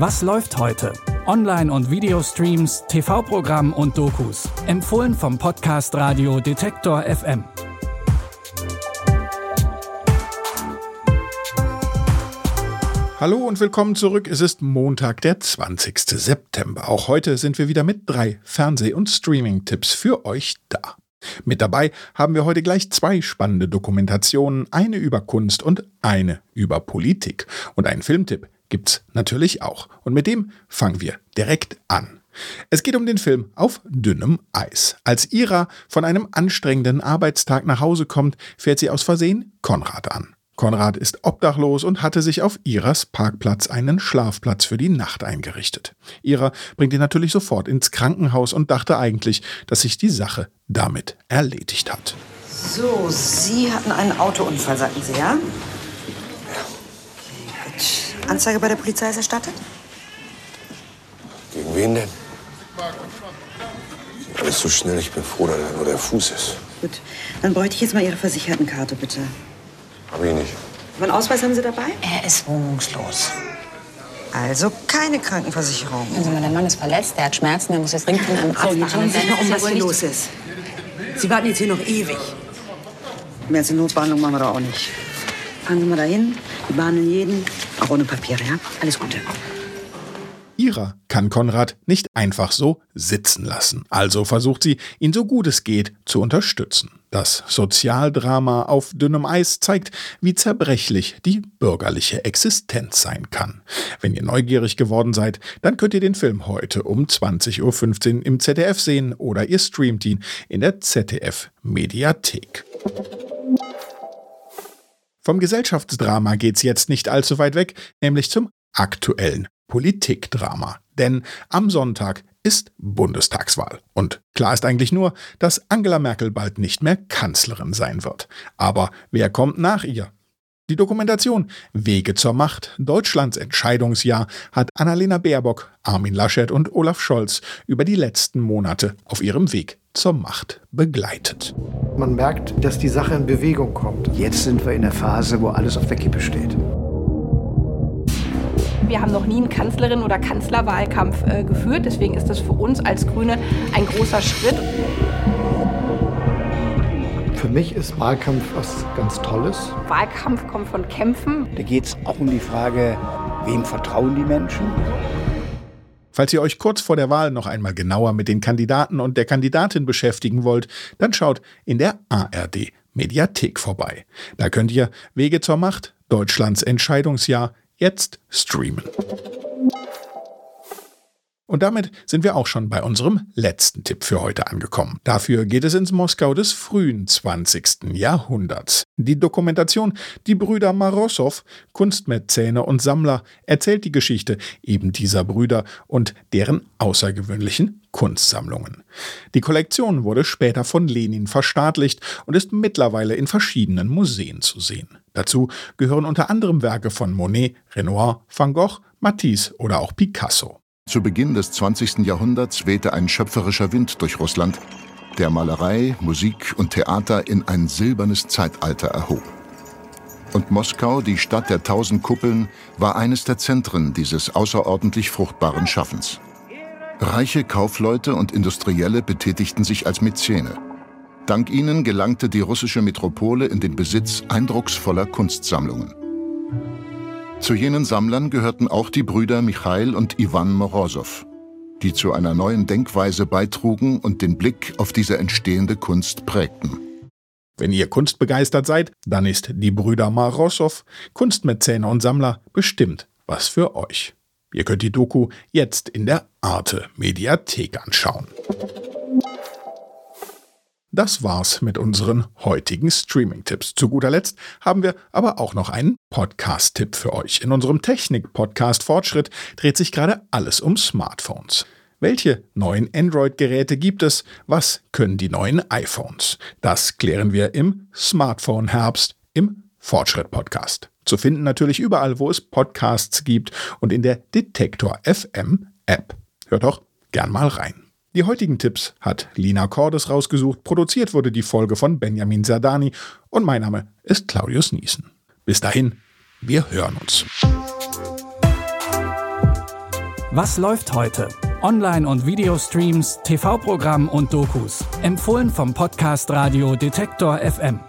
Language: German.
Was läuft heute? Online- und Videostreams, TV-Programm und Dokus. Empfohlen vom Podcast Radio Detektor FM. Hallo und willkommen zurück. Es ist Montag, der 20. September. Auch heute sind wir wieder mit drei Fernseh- und Streaming-Tipps für euch da. Mit dabei haben wir heute gleich zwei spannende Dokumentationen, eine über Kunst und eine über Politik. Und einen Filmtipp gibt's natürlich auch. Und mit dem fangen wir direkt an. Es geht um den Film Auf dünnem Eis. Als Ira von einem anstrengenden Arbeitstag nach Hause kommt, fährt sie aus Versehen Konrad an. Konrad ist obdachlos und hatte sich auf Iras Parkplatz einen Schlafplatz für die Nacht eingerichtet. Ira bringt ihn natürlich sofort ins Krankenhaus und dachte eigentlich, dass sich die Sache damit erledigt hat. So, Sie hatten einen Autounfall, sagten Sie, ja? Ja. Okay, gut. Anzeige bei der Polizei ist erstattet? Gegen wen denn? Alles so schnell, ich bin froh, dass da nur der Fuß ist. Gut, dann bräuchte ich jetzt mal Ihre Versichertenkarte, bitte. Hab ich nicht. Meinen Ausweis haben Sie dabei? Er ist wohnungslos. Also keine Krankenversicherung. Also mein Mann ist verletzt, der hat Schmerzen, der muss jetzt dringend von einem Arzt So, jetzt schauen Sie mal um, was hier los ist. Sie warten jetzt hier noch ewig. Mehr als eine Notbehandlung machen wir doch auch nicht. Fahren Sie mal dahin, wir behandeln jeden, auch ohne Papiere, ja? Alles Gute. Ira kann Konrad nicht einfach so sitzen lassen. Also versucht sie, ihn so gut es geht zu unterstützen. Das Sozialdrama auf dünnem Eis zeigt, wie zerbrechlich die bürgerliche Existenz sein kann. Wenn ihr neugierig geworden seid, dann könnt ihr den Film heute um 20.15 Uhr im ZDF sehen oder ihr streamt ihn in der ZDF Mediathek. Vom Gesellschaftsdrama geht's jetzt nicht allzu weit weg, nämlich zum aktuellen Politikdrama. Denn am Sonntag ist Bundestagswahl. Und klar ist eigentlich nur, dass Angela Merkel bald nicht mehr Kanzlerin sein wird. Aber wer kommt nach ihr? Die Dokumentation Wege zur Macht, Deutschlands Entscheidungsjahr hat Annalena Baerbock, Armin Laschet und Olaf Scholz über die letzten Monate auf ihrem Weg zur Macht begleitet. Man merkt, dass die Sache in Bewegung kommt. Jetzt sind wir in der Phase, wo alles auf der Kippe steht. Wir haben noch nie einen Kanzlerin- oder Kanzlerwahlkampf äh, geführt. Deswegen ist das für uns als Grüne ein großer Schritt. Für mich ist Wahlkampf was ganz Tolles. Wahlkampf kommt von Kämpfen. Da geht es auch um die Frage, wem vertrauen die Menschen? Falls ihr euch kurz vor der Wahl noch einmal genauer mit den Kandidaten und der Kandidatin beschäftigen wollt, dann schaut in der ARD Mediathek vorbei. Da könnt ihr Wege zur Macht, Deutschlands Entscheidungsjahr jetzt streamen. Und damit sind wir auch schon bei unserem letzten Tipp für heute angekommen. Dafür geht es ins Moskau des frühen 20. Jahrhunderts. Die Dokumentation Die Brüder Marosow, Kunstmäzene und Sammler, erzählt die Geschichte eben dieser Brüder und deren außergewöhnlichen Kunstsammlungen. Die Kollektion wurde später von Lenin verstaatlicht und ist mittlerweile in verschiedenen Museen zu sehen. Dazu gehören unter anderem Werke von Monet, Renoir, Van Gogh, Matisse oder auch Picasso. Zu Beginn des 20. Jahrhunderts wehte ein schöpferischer Wind durch Russland, der Malerei, Musik und Theater in ein silbernes Zeitalter erhob. Und Moskau, die Stadt der tausend Kuppeln, war eines der Zentren dieses außerordentlich fruchtbaren Schaffens. Reiche Kaufleute und Industrielle betätigten sich als Mäzene. Dank ihnen gelangte die russische Metropole in den Besitz eindrucksvoller Kunstsammlungen. Zu jenen Sammlern gehörten auch die Brüder Michail und Iwan Morosow, die zu einer neuen Denkweise beitrugen und den Blick auf diese entstehende Kunst prägten. Wenn ihr kunstbegeistert seid, dann ist die Brüder Marosow, Kunstmäzene und Sammler, bestimmt was für euch. Ihr könnt die Doku jetzt in der Arte Mediathek anschauen. Das war's mit unseren heutigen Streaming-Tipps. Zu guter Letzt haben wir aber auch noch einen Podcast-Tipp für euch. In unserem Technik-Podcast Fortschritt dreht sich gerade alles um Smartphones. Welche neuen Android-Geräte gibt es? Was können die neuen iPhones? Das klären wir im Smartphone-Herbst im Fortschritt-Podcast. Zu finden natürlich überall, wo es Podcasts gibt und in der Detektor FM App. Hört doch gern mal rein. Die heutigen Tipps hat Lina Cordes rausgesucht. Produziert wurde die Folge von Benjamin Sardani und mein Name ist Claudius Niesen. Bis dahin, wir hören uns. Was läuft heute? Online- und Videostreams, TV-Programm und Dokus. Empfohlen vom Podcast Radio Detektor FM.